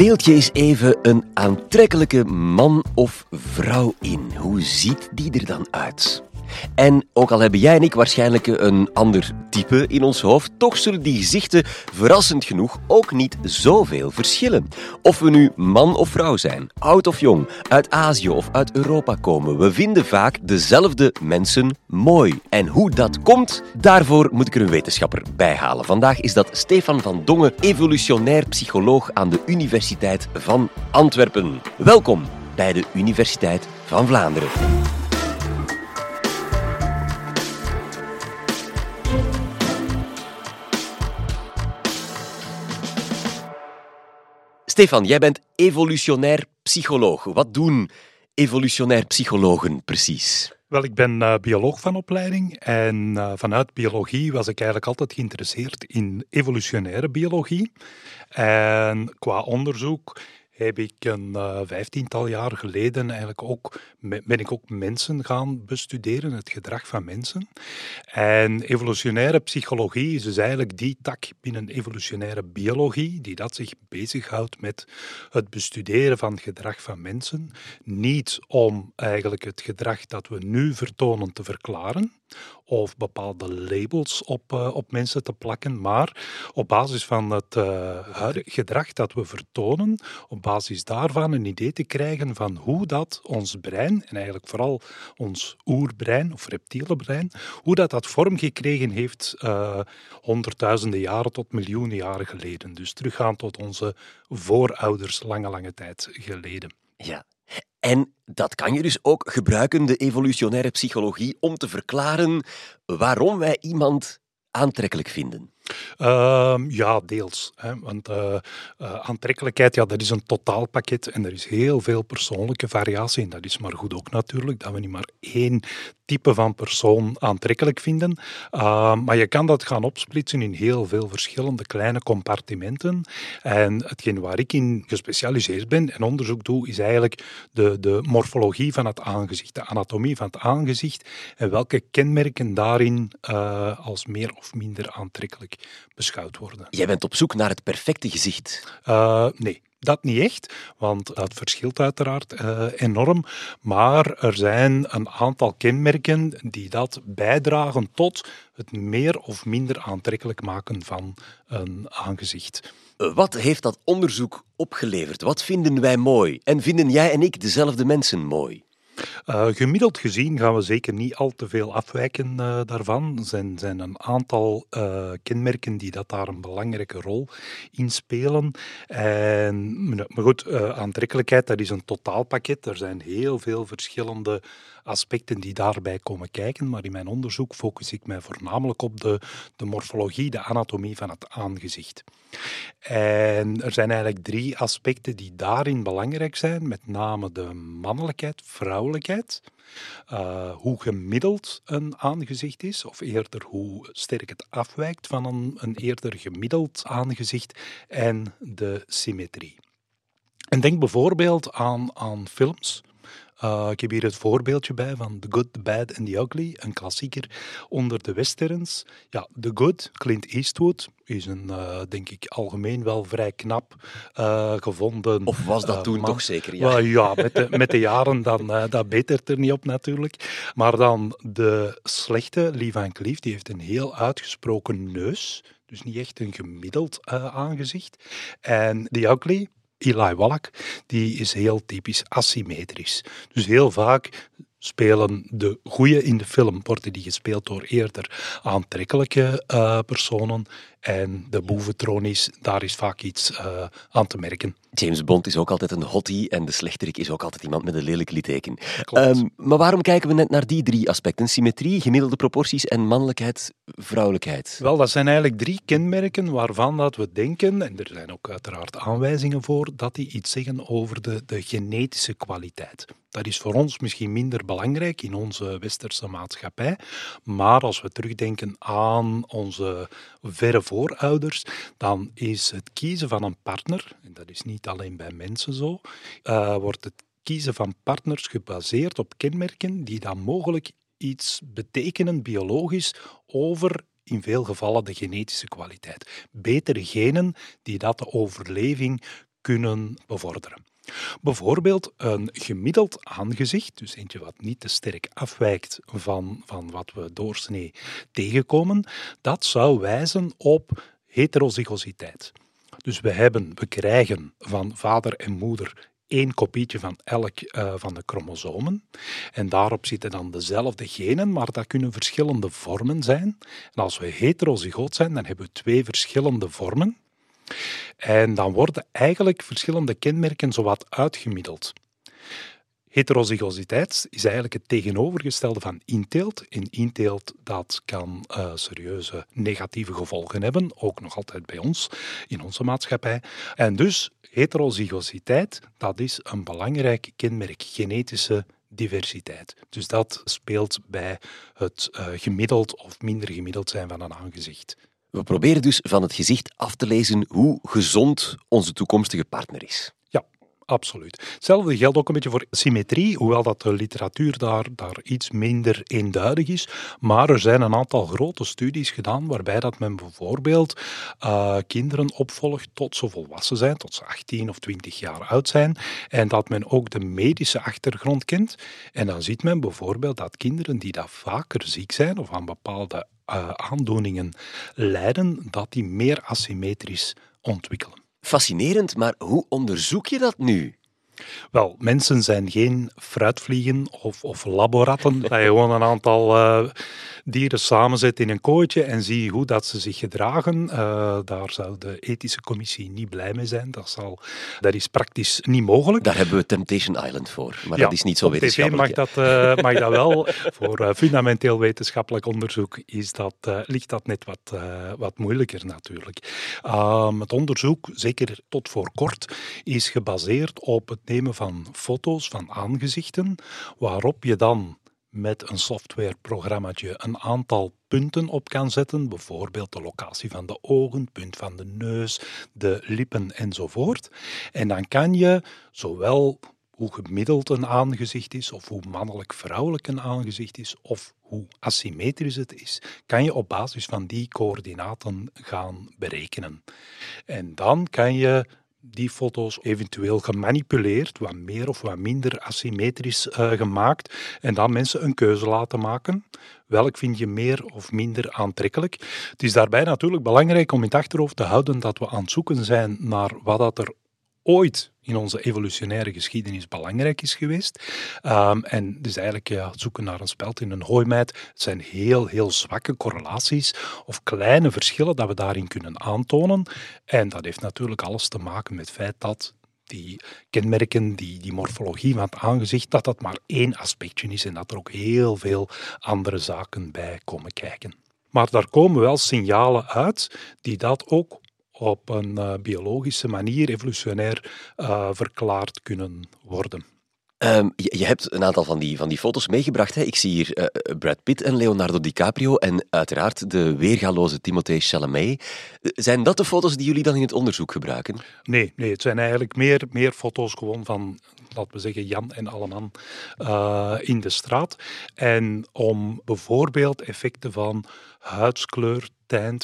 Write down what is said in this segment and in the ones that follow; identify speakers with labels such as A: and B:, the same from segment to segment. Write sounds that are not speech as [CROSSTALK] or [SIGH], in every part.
A: Beeld je eens even een aantrekkelijke man of vrouw in. Hoe ziet die er dan uit? En ook al hebben jij en ik waarschijnlijk een ander type in ons hoofd, toch zullen die gezichten verrassend genoeg ook niet zoveel verschillen. Of we nu man of vrouw zijn, oud of jong, uit Azië of uit Europa komen, we vinden vaak dezelfde mensen mooi. En hoe dat komt, daarvoor moet ik er een wetenschapper bij halen. Vandaag is dat Stefan van Dongen, evolutionair psycholoog aan de Universiteit van Antwerpen. Welkom bij de Universiteit van Vlaanderen. Stefan, jij bent evolutionair psycholoog. Wat doen evolutionair psychologen precies?
B: Wel, ik ben uh, bioloog van opleiding en uh, vanuit biologie was ik eigenlijk altijd geïnteresseerd in evolutionaire biologie. En qua onderzoek heb ik een uh, vijftiental jaar geleden eigenlijk ook, ben ik ook mensen gaan bestuderen, het gedrag van mensen. En evolutionaire psychologie is dus eigenlijk die tak binnen evolutionaire biologie die dat zich bezighoudt met het bestuderen van gedrag van mensen. Niet om eigenlijk het gedrag dat we nu vertonen te verklaren, of bepaalde labels op, uh, op mensen te plakken, maar op basis van het uh, gedrag dat we vertonen, op basis daarvan een idee te krijgen van hoe dat ons brein, en eigenlijk vooral ons oerbrein of reptiele brein, hoe dat dat vorm gekregen heeft uh, honderdduizenden jaren tot miljoenen jaren geleden. Dus teruggaan tot onze voorouders lange, lange tijd geleden.
A: Ja, en dat kan je dus ook gebruiken, de evolutionaire psychologie, om te verklaren waarom wij iemand aantrekkelijk vinden.
B: Uh, ja, deels. Hè. Want uh, uh, aantrekkelijkheid, ja, dat is een totaalpakket en er is heel veel persoonlijke variatie. En dat is maar goed ook natuurlijk, dat we niet maar één type van persoon aantrekkelijk vinden. Uh, maar je kan dat gaan opsplitsen in heel veel verschillende kleine compartimenten. En hetgeen waar ik in gespecialiseerd ben en onderzoek doe, is eigenlijk de, de morfologie van het aangezicht, de anatomie van het aangezicht en welke kenmerken daarin uh, als meer of minder aantrekkelijk beschouwd worden.
A: Jij bent op zoek naar het perfecte gezicht?
B: Uh, nee. Dat niet echt, want dat verschilt uiteraard uh, enorm. Maar er zijn een aantal kenmerken die dat bijdragen tot het meer of minder aantrekkelijk maken van een aangezicht.
A: Wat heeft dat onderzoek opgeleverd? Wat vinden wij mooi? En vinden jij en ik dezelfde mensen mooi?
B: Uh, gemiddeld gezien gaan we zeker niet al te veel afwijken uh, daarvan. Er zijn, zijn een aantal uh, kenmerken die dat daar een belangrijke rol in spelen. En, maar goed, aantrekkelijkheid, dat is een totaalpakket. Er zijn heel veel verschillende aspecten die daarbij komen kijken. Maar in mijn onderzoek focus ik mij voornamelijk op de, de morfologie, de anatomie van het aangezicht. En er zijn eigenlijk drie aspecten die daarin belangrijk zijn, met name de mannelijkheid, vrouwelijkheid. Uh, hoe gemiddeld een aangezicht is, of eerder hoe sterk het afwijkt van een, een eerder gemiddeld aangezicht, en de symmetrie. En denk bijvoorbeeld aan, aan films. Uh, ik heb hier het voorbeeldje bij van The Good, The Bad and The Ugly, een klassieker onder de westerns. Ja, The Good, Clint Eastwood, is een, uh, denk ik, algemeen wel vrij knap uh, gevonden.
A: Of was dat toen toch zeker? Ja,
B: ja met, de, [LAUGHS] met de jaren dan, dat betert er niet op natuurlijk. Maar dan de slechte, Lee Van Cleef, die heeft een heel uitgesproken neus. Dus niet echt een gemiddeld aangezicht. En The Ugly, Eli Wallach, die is heel typisch asymmetrisch. Dus heel vaak spelen de goeie in de film, worden die gespeeld door eerder aantrekkelijke uh, personen en de boeventroon is, daar is vaak iets uh, aan te merken.
A: James Bond is ook altijd een hottie en de slechterik is ook altijd iemand met een lelijk litteken. Um, maar waarom kijken we net naar die drie aspecten? Symmetrie, gemiddelde proporties en mannelijkheid, vrouwelijkheid?
B: Wel, dat zijn eigenlijk drie kenmerken waarvan dat we denken, en er zijn ook uiteraard aanwijzingen voor, dat die iets zeggen over de, de genetische kwaliteit. Dat is voor ons misschien minder belangrijk in onze westerse maatschappij, maar als we terugdenken aan onze verre voorouders, dan is het kiezen van een partner, en dat is niet alleen bij mensen zo, uh, wordt het kiezen van partners gebaseerd op kenmerken die dan mogelijk iets betekenen biologisch over in veel gevallen de genetische kwaliteit. Betere genen die dat de overleving kunnen bevorderen. Bijvoorbeeld een gemiddeld aangezicht, dus eentje wat niet te sterk afwijkt van, van wat we doorsnee tegenkomen, dat zou wijzen op heterozygositeit. Dus we, hebben, we krijgen van vader en moeder één kopietje van elk uh, van de chromosomen. En daarop zitten dan dezelfde genen, maar dat kunnen verschillende vormen zijn. En als we heterozygoot zijn, dan hebben we twee verschillende vormen. En dan worden eigenlijk verschillende kenmerken zowat uitgemiddeld. Heterozygositeit is eigenlijk het tegenovergestelde van inteelt. In inteelt dat kan uh, serieuze negatieve gevolgen hebben, ook nog altijd bij ons, in onze maatschappij. En dus heterozygositeit, dat is een belangrijk kenmerk, genetische diversiteit. Dus dat speelt bij het uh, gemiddeld of minder gemiddeld zijn van een aangezicht.
A: We proberen dus van het gezicht af te lezen hoe gezond onze toekomstige partner is.
B: Ja, absoluut. Hetzelfde geldt ook een beetje voor symmetrie, hoewel dat de literatuur daar, daar iets minder eenduidig is. Maar er zijn een aantal grote studies gedaan waarbij dat men bijvoorbeeld uh, kinderen opvolgt tot ze volwassen zijn, tot ze 18 of 20 jaar oud zijn. En dat men ook de medische achtergrond kent. En dan ziet men bijvoorbeeld dat kinderen die dat vaker ziek zijn of aan bepaalde uh, aandoeningen lijden, dat die meer asymmetrisch ontwikkelen.
A: Fascinerend, maar hoe onderzoek je dat nu?
B: Wel, mensen zijn geen fruitvliegen of, of laboratten. dat je gewoon een aantal uh, dieren samenzet in een kooitje en zie hoe dat ze zich gedragen. Uh, daar zou de ethische commissie niet blij mee zijn. Dat, zal, dat is praktisch niet mogelijk.
A: Daar hebben we Temptation Island voor, maar dat is niet zo wetenschappelijk.
B: Mag dat, uh, mag dat wel. [LAUGHS] voor fundamenteel wetenschappelijk onderzoek is dat, ligt dat net wat, wat moeilijker natuurlijk. Um, het onderzoek, zeker tot voor kort, is gebaseerd op het nemen van foto's van aangezichten, waarop je dan met een softwareprogrammaatje een aantal punten op kan zetten, bijvoorbeeld de locatie van de ogen, punt van de neus, de lippen enzovoort. En dan kan je zowel hoe gemiddeld een aangezicht is, of hoe mannelijk-vrouwelijk een aangezicht is, of hoe asymmetrisch het is, kan je op basis van die coördinaten gaan berekenen. En dan kan je die foto's eventueel gemanipuleerd, wat meer of wat minder asymmetrisch uh, gemaakt, en dan mensen een keuze laten maken. Welk vind je meer of minder aantrekkelijk? Het is daarbij natuurlijk belangrijk om in het achterhoofd te houden dat we aan het zoeken zijn naar wat dat er ooit in onze evolutionaire geschiedenis belangrijk is geweest. Um, en dus eigenlijk ja, zoeken naar een speld in een hooimijt. Het zijn heel, heel zwakke correlaties of kleine verschillen dat we daarin kunnen aantonen. En dat heeft natuurlijk alles te maken met het feit dat die kenmerken, die, die morfologie van het aangezicht, dat dat maar één aspectje is en dat er ook heel veel andere zaken bij komen kijken. Maar daar komen wel signalen uit die dat ook op een uh, biologische manier evolutionair uh, verklaard kunnen worden.
A: Um, je, je, hebt een aantal van die, van die foto's meegebracht. Hè? Ik zie hier uh, Brad Pitt en Leonardo DiCaprio en uiteraard de weergaloze Timothée Chalamet. Zijn dat de foto's die jullie dan in het onderzoek gebruiken?
B: Nee, nee het zijn eigenlijk meer, meer foto's gewoon van, laten we zeggen, Jan en Alleman uh, in de straat. En om bijvoorbeeld effecten van huidskleur,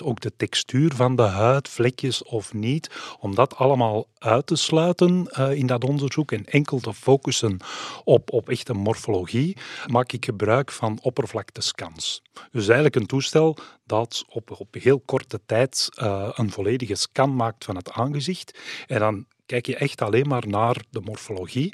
B: ook de textuur van de huid, vlekjes of niet, om dat allemaal uit te sluiten uh, in dat onderzoek en enkel te focussen op, op echte morfologie, maak ik gebruik van oppervlaktescans. Dus eigenlijk een toestel dat op, op heel korte tijd uh, een volledige scan maakt van het aangezicht. En dan kijk je echt alleen maar naar de morfologie.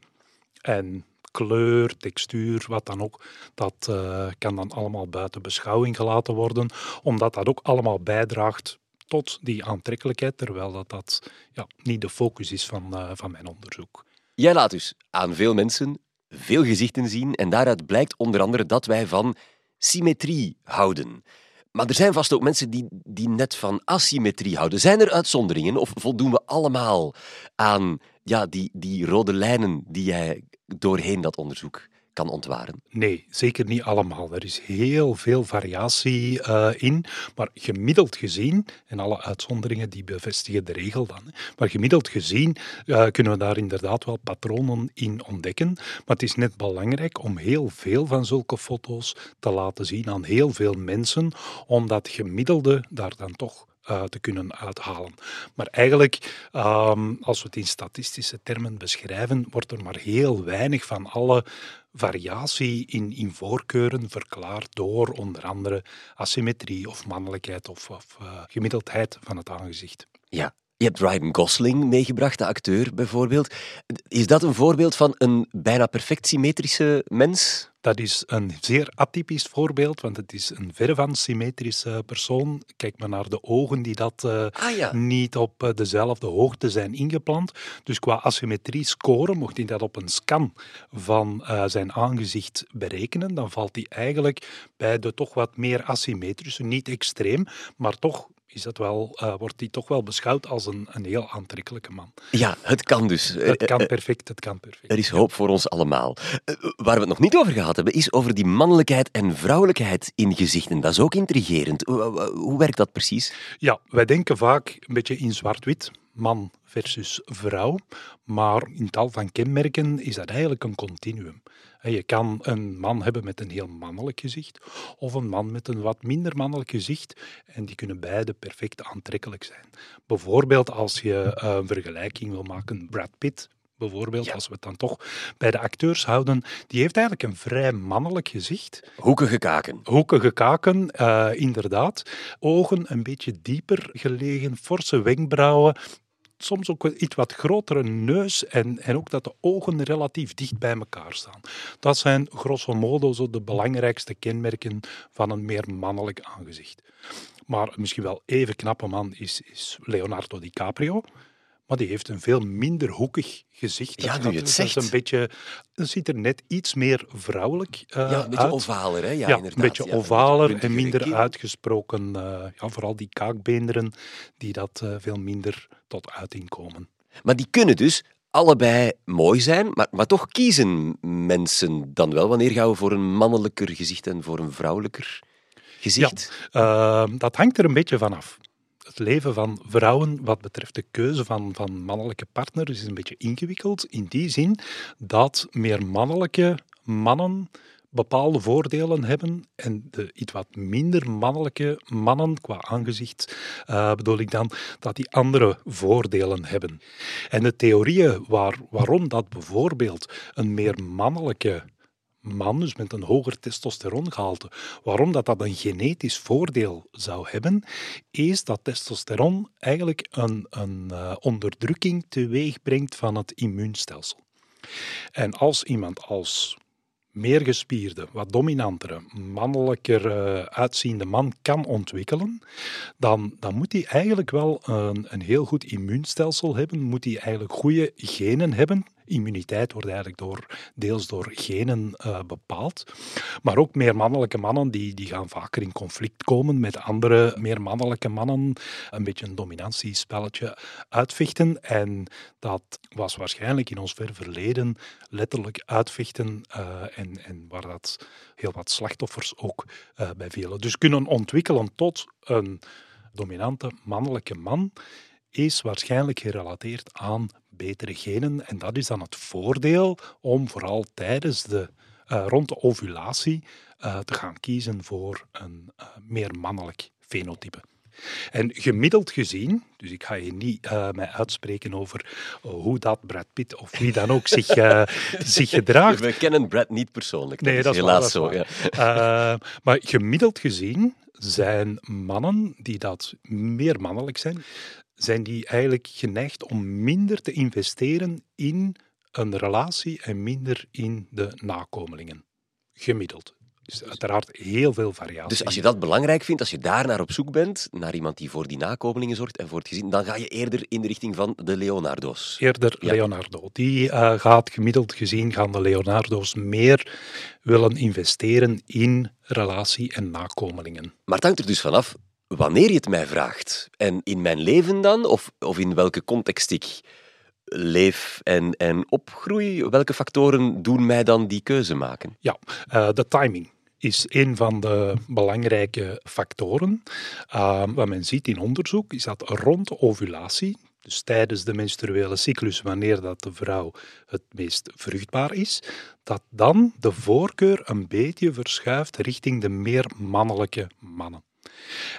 B: En kleur, textuur, wat dan ook, dat uh, kan dan allemaal buiten beschouwing gelaten worden, omdat dat ook allemaal bijdraagt tot die aantrekkelijkheid, terwijl dat, dat ja, niet de focus is van, uh, van mijn onderzoek.
A: Jij laat dus aan veel mensen veel gezichten zien en daaruit blijkt onder andere dat wij van symmetrie houden. Maar er zijn vast ook mensen die, die net van asymmetrie houden. Zijn er uitzonderingen of voldoen we allemaal aan ja, die, die rode lijnen die jij doorheen dat onderzoek kan ontwaren?
B: Nee, zeker niet allemaal. Er is heel veel variatie uh, in, maar gemiddeld gezien, en alle uitzonderingen die bevestigen de regel dan, maar gemiddeld gezien uh, kunnen we daar inderdaad wel patronen in ontdekken. Maar het is net belangrijk om heel veel van zulke foto's te laten zien aan heel veel mensen, omdat gemiddelde daar dan toch uh, te kunnen uithalen. Maar eigenlijk, um, als we het in statistische termen beschrijven, wordt er maar heel weinig van alle variatie in, in voorkeuren verklaard door onder andere asymmetrie of mannelijkheid of, of uh, gemiddeldheid van het aangezicht.
A: Ja, je hebt Ryan Gosling meegebracht, de acteur bijvoorbeeld. Is dat een voorbeeld van een bijna perfect symmetrische mens?
B: Dat is een zeer atypisch voorbeeld, want het is een verre van symmetrische persoon. Kijk maar naar de ogen die dat uh, ah, ja. niet op uh, dezelfde hoogte zijn ingeplant. Dus qua asymmetrie scoren, mocht hij dat op een scan van uh, zijn aangezicht berekenen, dan valt hij eigenlijk bij de toch wat meer asymmetrische, niet extreem, maar toch is dat wel, uh, wordt hij toch wel beschouwd als een, een heel aantrekkelijke man.
A: Ja, het kan dus.
B: Het kan perfect, het kan perfect.
A: Er is hoop voor ons allemaal. waar we het nog niet over gehad hebben, is over die mannelijkheid en vrouwelijkheid in gezichten. Dat is ook intrigerend. Hoe werkt dat precies?
B: Ja, wij denken vaak een beetje in zwart-wit man versus vrouw. Maar in tal van kenmerken is dat eigenlijk een continuum. Je kan een man hebben met een heel mannelijk gezicht of een man met een wat minder mannelijk gezicht en die kunnen beide perfect aantrekkelijk zijn. Bijvoorbeeld als je een vergelijking wil maken, Brad Pitt bijvoorbeeld, als we het dan toch bij de acteurs houden, die heeft eigenlijk een vrij mannelijk gezicht.
A: Hoekige kaken.
B: Hoekige kaken, uh, inderdaad. Ogen een beetje dieper gelegen, forse wenkbrauwen, soms ook iets wat grotere neus en, en ook dat de ogen relatief dicht bij elkaar staan. Dat zijn grosso modo zo de belangrijkste kenmerken van een meer mannelijk aangezicht. Maar misschien wel even knappe man is, is Leonardo DiCaprio. Maar die heeft een veel minder hoekig gezicht.
A: Ja, nu je het zegt.
B: een beetje, dat ziet er net iets meer vrouwelijk uh,
A: Ja, een beetje
B: uit.
A: ovaler, hè? Ja,
B: ja
A: inderdaad.
B: een beetje
A: ja,
B: ovaler
A: een
B: en minder uitgesproken. Uh, ja, vooral die kaakbeenderen, die dat uh, veel minder tot uiting komen.
A: Maar die kunnen dus allebei mooi zijn, maar, maar toch kiezen mensen dan wel. Wanneer gaan we voor een mannelijker gezicht en voor een vrouwelijker gezicht?
B: Ja, dat hangt er een beetje vanaf het leven van vrouwen wat betreft de keuze van, van mannelijke partners is een beetje ingewikkeld. In die zin dat meer mannelijke mannen bepaalde voordelen hebben en de iets wat minder mannelijke mannen qua aangezicht uh, bedoel ik dan dat die andere voordelen hebben. En de theorieën waar, waarom dat bijvoorbeeld een meer mannelijke man, dus met een hoger testosterongehalte. Waarom dat, dat een genetisch voordeel zou hebben, is dat testosteron eigenlijk een, een uh, onderdrukking teweeg brengt van het immuunstelsel. En als iemand als meer gespierde, wat dominantere, mannelijker uh, uitziende man kan ontwikkelen, dan, dan moet hij eigenlijk wel een, een heel goed immuunstelsel hebben, moet hij eigenlijk goede genen hebben, immuniteit wordt eigenlijk door, deels door genen uh, bepaald. Maar ook meer mannelijke mannen die, die gaan vaker in conflict komen met andere meer mannelijke mannen. Een beetje een dominantiespelletje uitvechten. En dat was waarschijnlijk in ons ver verleden letterlijk uitvechten. Uh, en, en waar dat heel wat slachtoffers ook uh, bij vielen. Dus kunnen ontwikkelen tot een dominante mannelijke man is waarschijnlijk gerelateerd aan betere genen. En dat is dan het voordeel om vooral tijdens de, uh, rond de ovulatie uh, te gaan kiezen voor een uh, meer mannelijk fenotype. En gemiddeld gezien, dus ik ga je niet uh, mij uitspreken over hoe dat Brad Pitt of wie dan ook zich, uh, [LAUGHS] zich gedraagt.
A: We kennen Brad niet persoonlijk. Dat
B: nee,
A: is
B: dat is
A: helaas zo.
B: Ja. Uh, maar gemiddeld gezien zijn mannen die dat meer mannelijk zijn, zijn die eigenlijk geneigd om minder te investeren in een relatie en minder in de nakomelingen. Gemiddeld. Dus uiteraard heel veel variatie.
A: Dus als je dat belangrijk vindt, als je daar naar op zoek bent, naar iemand die voor die nakomelingen zorgt en voor het gezin, dan ga je eerder in de richting van de Leonardo's.
B: Eerder ja. Leonardo. Die uh, gaat gemiddeld gezien, gaan de Leonardo's meer willen investeren in relatie en nakomelingen.
A: Maar het hangt er dus vanaf wanneer je het mij vraagt. En in mijn leven dan, of, of in welke context ik leef en, en opgroei, welke factoren doen mij dan die keuze maken?
B: Ja, uh, de timing is een van de belangrijke factoren. Uh, wat men ziet in onderzoek is dat rond ovulatie, dus tijdens de menstruele cyclus, wanneer dat de vrouw het meest vruchtbaar is, dat dan de voorkeur een beetje verschuift richting de meer mannelijke mannen.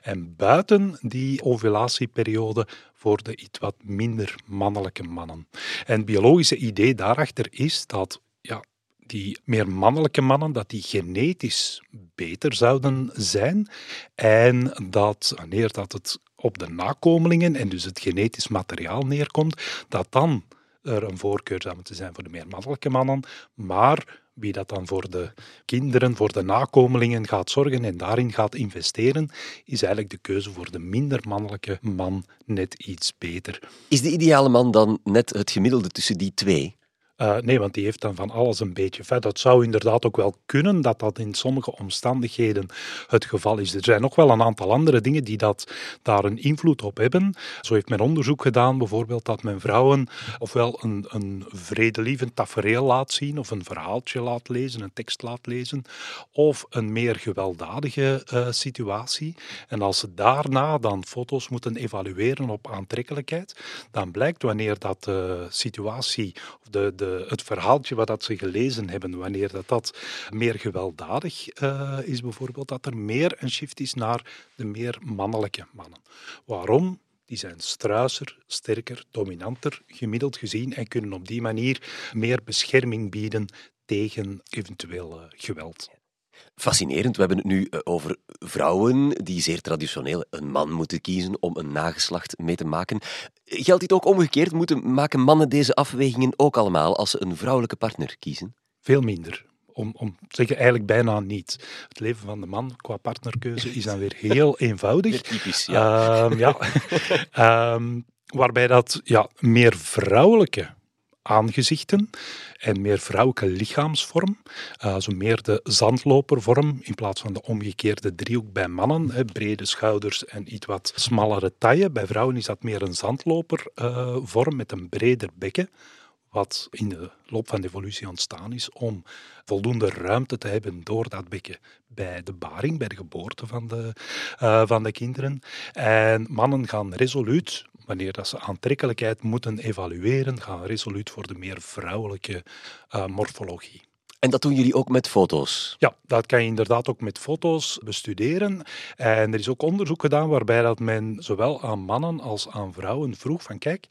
B: En buiten die ovulatieperiode voor de iets wat minder mannelijke mannen. En het biologische idee daarachter is dat ja, die meer mannelijke mannen, dat die genetisch beter zouden zijn en dat wanneer dat het op de nakomelingen en dus het genetisch materiaal neerkomt, dat dan er een voorkeur zou moeten zijn voor de meer mannelijke mannen, maar wie dat dan voor de kinderen, voor de nakomelingen gaat zorgen en daarin gaat investeren, is eigenlijk de keuze voor de minder mannelijke man net iets beter.
A: Is de ideale man dan net het gemiddelde tussen die twee?
B: Uh, nee, want die heeft dan van alles een beetje. Dat zou inderdaad ook wel kunnen dat dat in sommige omstandigheden het geval is. Er zijn nog wel een aantal andere dingen die dat, daar een invloed op hebben. Zo heeft men onderzoek gedaan, bijvoorbeeld dat men vrouwen ofwel een, een vredelievend tafereel laat zien, of een verhaaltje laat lezen, een tekst laat lezen, of een meer gewelddadige uh, situatie. En als ze daarna dan foto's moeten evalueren op aantrekkelijkheid, dan blijkt wanneer dat de situatie of de, de het verhaaltje wat dat ze gelezen hebben, wanneer dat, dat meer gewelddadig uh, is bijvoorbeeld, dat er meer een shift is naar de meer mannelijke mannen. Waarom? Die zijn struiser, sterker, dominanter gemiddeld gezien en kunnen op die manier meer bescherming bieden tegen eventueel uh, geweld.
A: Fascinerend. We hebben het nu eh, over vrouwen die zeer traditioneel een man moeten kiezen om een nageslacht mee te maken. Geldt dit ook omgekeerd? Moeten, maken mannen deze afwegingen ook allemaal als ze een vrouwelijke partner kiezen?
B: Veel minder. Om, om te zeggen, eigenlijk bijna niet. Het leven van de man qua partnerkeuze is dan weer heel [LAUGHS] eenvoudig.
A: typisch, ja.
B: Uh, ja. uh, [LAUGHS] waarbij dat ja, meer vrouwelijke aangezichten en meer vrouwelijke lichaamsvorm. Uh, zo meer de zandlopervorm in plaats van de omgekeerde driehoek bij mannen. Hè, brede schouders en iets wat smallere taille. Bij vrouwen is dat meer een zandlopervorm uh, met een breder bekken wat in de loop van de evolutie ontstaan is om voldoende ruimte te hebben door dat bekken bij de baring, bij de geboorte van de, uh, van de kinderen. En mannen gaan resoluut wanneer dat ze aantrekkelijkheid moeten evalueren, gaan resoluut voor de meer vrouwelijke uh, morfologie.
A: En dat doen jullie ook met foto's?
B: Ja, dat kan je inderdaad ook met foto's bestuderen. En er is ook onderzoek gedaan waarbij dat men zowel aan mannen als aan vrouwen vroeg van kijk,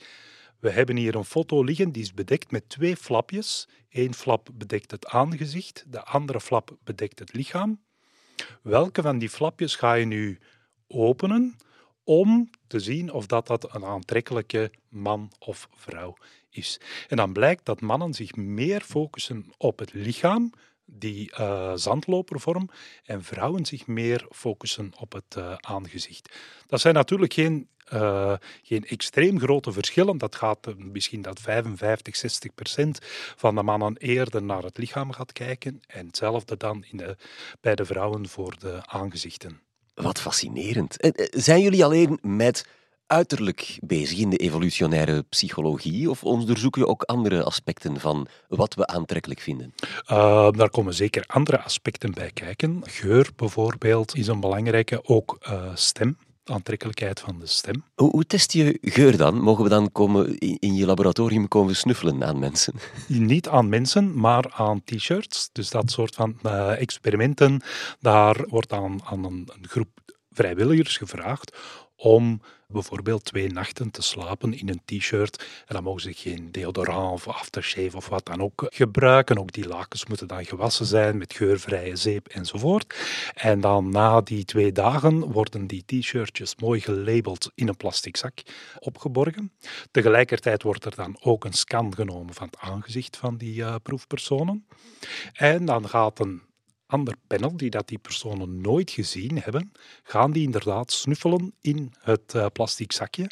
B: we hebben hier een foto liggen die is bedekt met twee flapjes. Eén flap bedekt het aangezicht, de andere flap bedekt het lichaam. Welke van die flapjes ga je nu openen om te zien of dat, dat een aantrekkelijke man of vrouw is. En dan blijkt dat mannen zich meer focussen op het lichaam, die uh, zandlopervorm, en vrouwen zich meer focussen op het uh, aangezicht. Dat zijn natuurlijk geen, uh, geen extreem grote verschillen. Dat gaat misschien dat 55, 60 procent van de mannen eerder naar het lichaam gaat kijken en hetzelfde dan in de, bij de vrouwen voor de aangezichten.
A: Wat fascinerend. Eh, eh, zijn jullie alleen met uiterlijk bezig in de evolutionaire psychologie of onderzoeken je ook andere aspecten van wat we aantrekkelijk vinden?
B: Uh, daar komen zeker andere aspecten bij kijken. Geur bijvoorbeeld is een belangrijke, ook stem aantrekkelijkheid van de stem.
A: Hoe, hoe, test je geur dan? Mogen we dan komen in, je laboratorium komen snuffelen aan mensen? [LAUGHS]
B: Niet aan mensen, maar aan t-shirts. Dus dat soort van uh, experimenten, daar wordt aan, aan een, een groep vrijwilligers gevraagd om bijvoorbeeld twee nachten te slapen in een t-shirt. En dan mogen ze geen deodorant of aftershave of wat dan ook gebruiken. Ook die lakens moeten dan gewassen zijn met geurvrije zeep enzovoort. En dan na die twee dagen worden die t-shirtjes mooi gelabeld in een plastic zak opgeborgen. Tegelijkertijd wordt er dan ook een scan genomen van het aangezicht van die uh, proefpersonen. En dan gaat een ander panel, die dat die personen nooit gezien hebben, gaan die inderdaad snuffelen in het uh, plastic zakje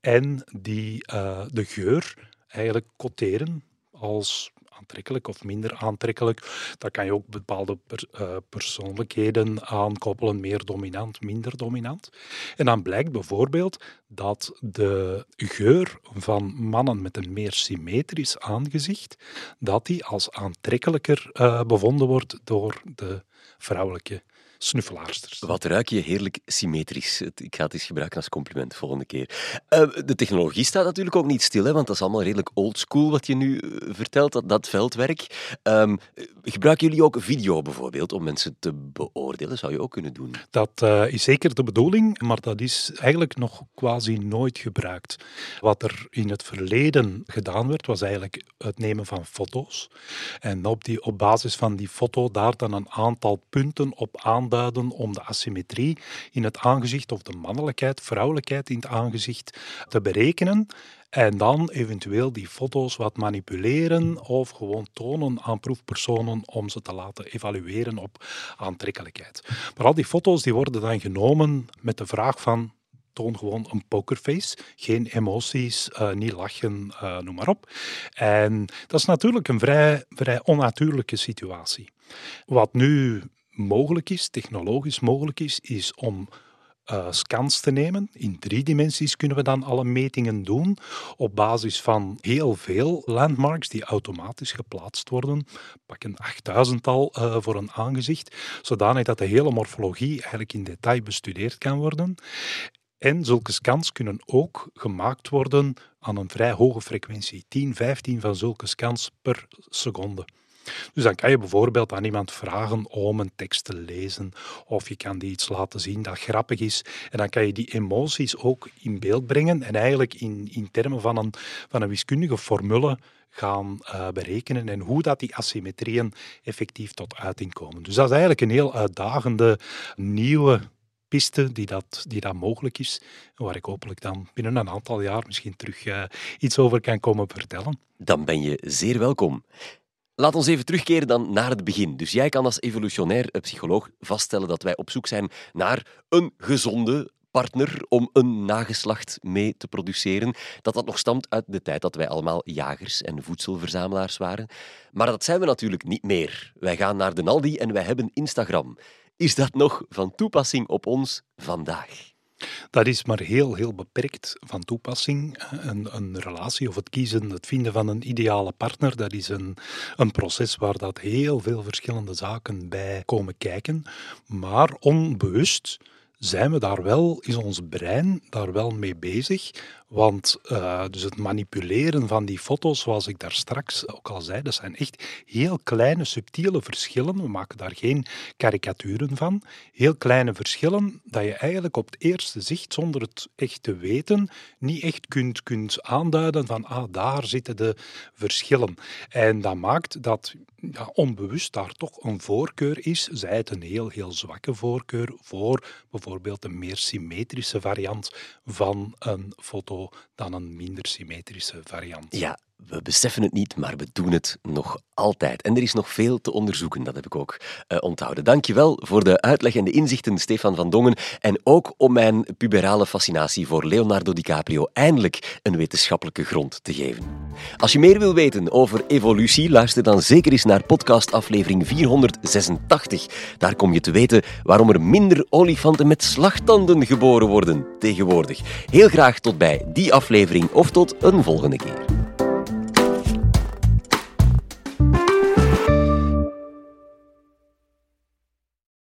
B: en die uh, de geur eigenlijk quoteren als aantrekkelijk of minder aantrekkelijk. Daar kan je ook bepaalde uh, persoonlijkheden aankoppelen, meer dominant, minder dominant. En dan blijkt bijvoorbeeld dat de geur van mannen met een meer symmetrisch aangezicht, dat die als aantrekkelijker uh, bevonden wordt door de vrouwelijke snuffelaarsters.
A: Wat ruik je heerlijk symmetrisch. Ik ga het eens gebruiken als compliment volgende keer. Uh, de technologie staat natuurlijk ook niet stil, hè, want dat is allemaal redelijk oldschool wat je nu uh, vertelt, dat, dat veldwerk. Um, gebruiken jullie ook video bijvoorbeeld om mensen te beoordelen? Zou je ook kunnen doen?
B: Dat uh, is zeker de bedoeling, maar dat is eigenlijk nog quasi nooit gebruikt. Wat er in het verleden gedaan werd, was eigenlijk het nemen van foto's. En op, die, op basis van die foto daar dan een aantal punten op om de asymmetrie in het aangezicht of de mannelijkheid, vrouwelijkheid in het aangezicht te berekenen. En dan eventueel die foto's wat manipuleren of gewoon tonen aan proefpersonen om ze te laten evalueren op aantrekkelijkheid. Maar al die foto's die worden dan genomen met de vraag van toon gewoon een pokerface. Geen emoties, uh, niet lachen, uh, noem maar op. En dat is natuurlijk een vrij, vrij onnatuurlijke situatie. Wat nu mogelijk is, technologisch mogelijk is, is om uh, scans te nemen. In drie dimensies kunnen we dan alle metingen doen op basis van heel veel landmarks die automatisch geplaatst worden. Pak een achtduizendtal uh, voor een aangezicht, zodanig dat de hele morfologie eigenlijk in detail bestudeerd kan worden. En zulke scans kunnen ook gemaakt worden aan een vrij hoge frequentie, 10, 15 van zulke scans per seconde. Dus dan kan je bijvoorbeeld aan iemand vragen om een tekst te lezen of je kan die iets laten zien dat grappig is. En dan kan je die emoties ook in beeld brengen en eigenlijk in, in termen van een, van een wiskundige formule gaan uh, berekenen en hoe dat die asymmetrieën effectief tot uiting komen. Dus dat is eigenlijk een heel uitdagende nieuwe piste die dat, die dat mogelijk is. Waar ik hopelijk dan binnen een aantal jaar misschien terug uh, iets over kan komen vertellen.
A: Dan ben je zeer welkom. Laat ons even terugkeren dan naar het begin. Dus jij kan als evolutionair psycholoog vaststellen dat wij op zoek zijn naar een gezonde partner om een nageslacht mee te produceren. Dat dat nog stamt uit de tijd dat wij allemaal jagers en voedselverzamelaars waren. Maar dat zijn we natuurlijk niet meer. Wij gaan naar de Aldi en wij hebben Instagram. Is dat nog van toepassing op ons vandaag?
B: Dat is maar heel, heel beperkt van toepassing. Een, een, relatie of het kiezen, het vinden van een ideale partner, dat is een, een proces waar dat heel veel verschillende zaken bij komen kijken. Maar onbewust zijn we daar wel, is ons brein daar wel mee bezig want uh, dus het manipuleren van die foto's, zoals ik daar straks ook al zei, dat zijn echt heel kleine, subtiele verschillen. We maken daar geen karikaturen van. Heel kleine verschillen dat je eigenlijk op het eerste zicht, zonder het echt te weten, niet echt kunt, kunt aanduiden van ah, daar zitten de verschillen. En dat maakt dat ja, onbewust daar toch een voorkeur is, zij het een heel, heel zwakke voorkeur voor bijvoorbeeld een meer symmetrische variant van een foto dan een minder symmetrische variant.
A: Ja, we beseffen het niet, maar we doen het nog altijd. En er is nog veel te onderzoeken, dat heb ik ook uh, onthouden. Dankjewel voor de uitleg en de inzichten, Stefan van Dongen. En ook om mijn puberale fascinatie voor Leonardo DiCaprio eindelijk een wetenschappelijke grond te geven. Als je meer wil weten over evolutie, luister dan zeker eens naar podcastaflevering 486. Daar kom je te weten waarom er minder olifanten met slagtanden geboren worden tegenwoordig. Heel graag tot bij die aflevering of tot een volgende keer.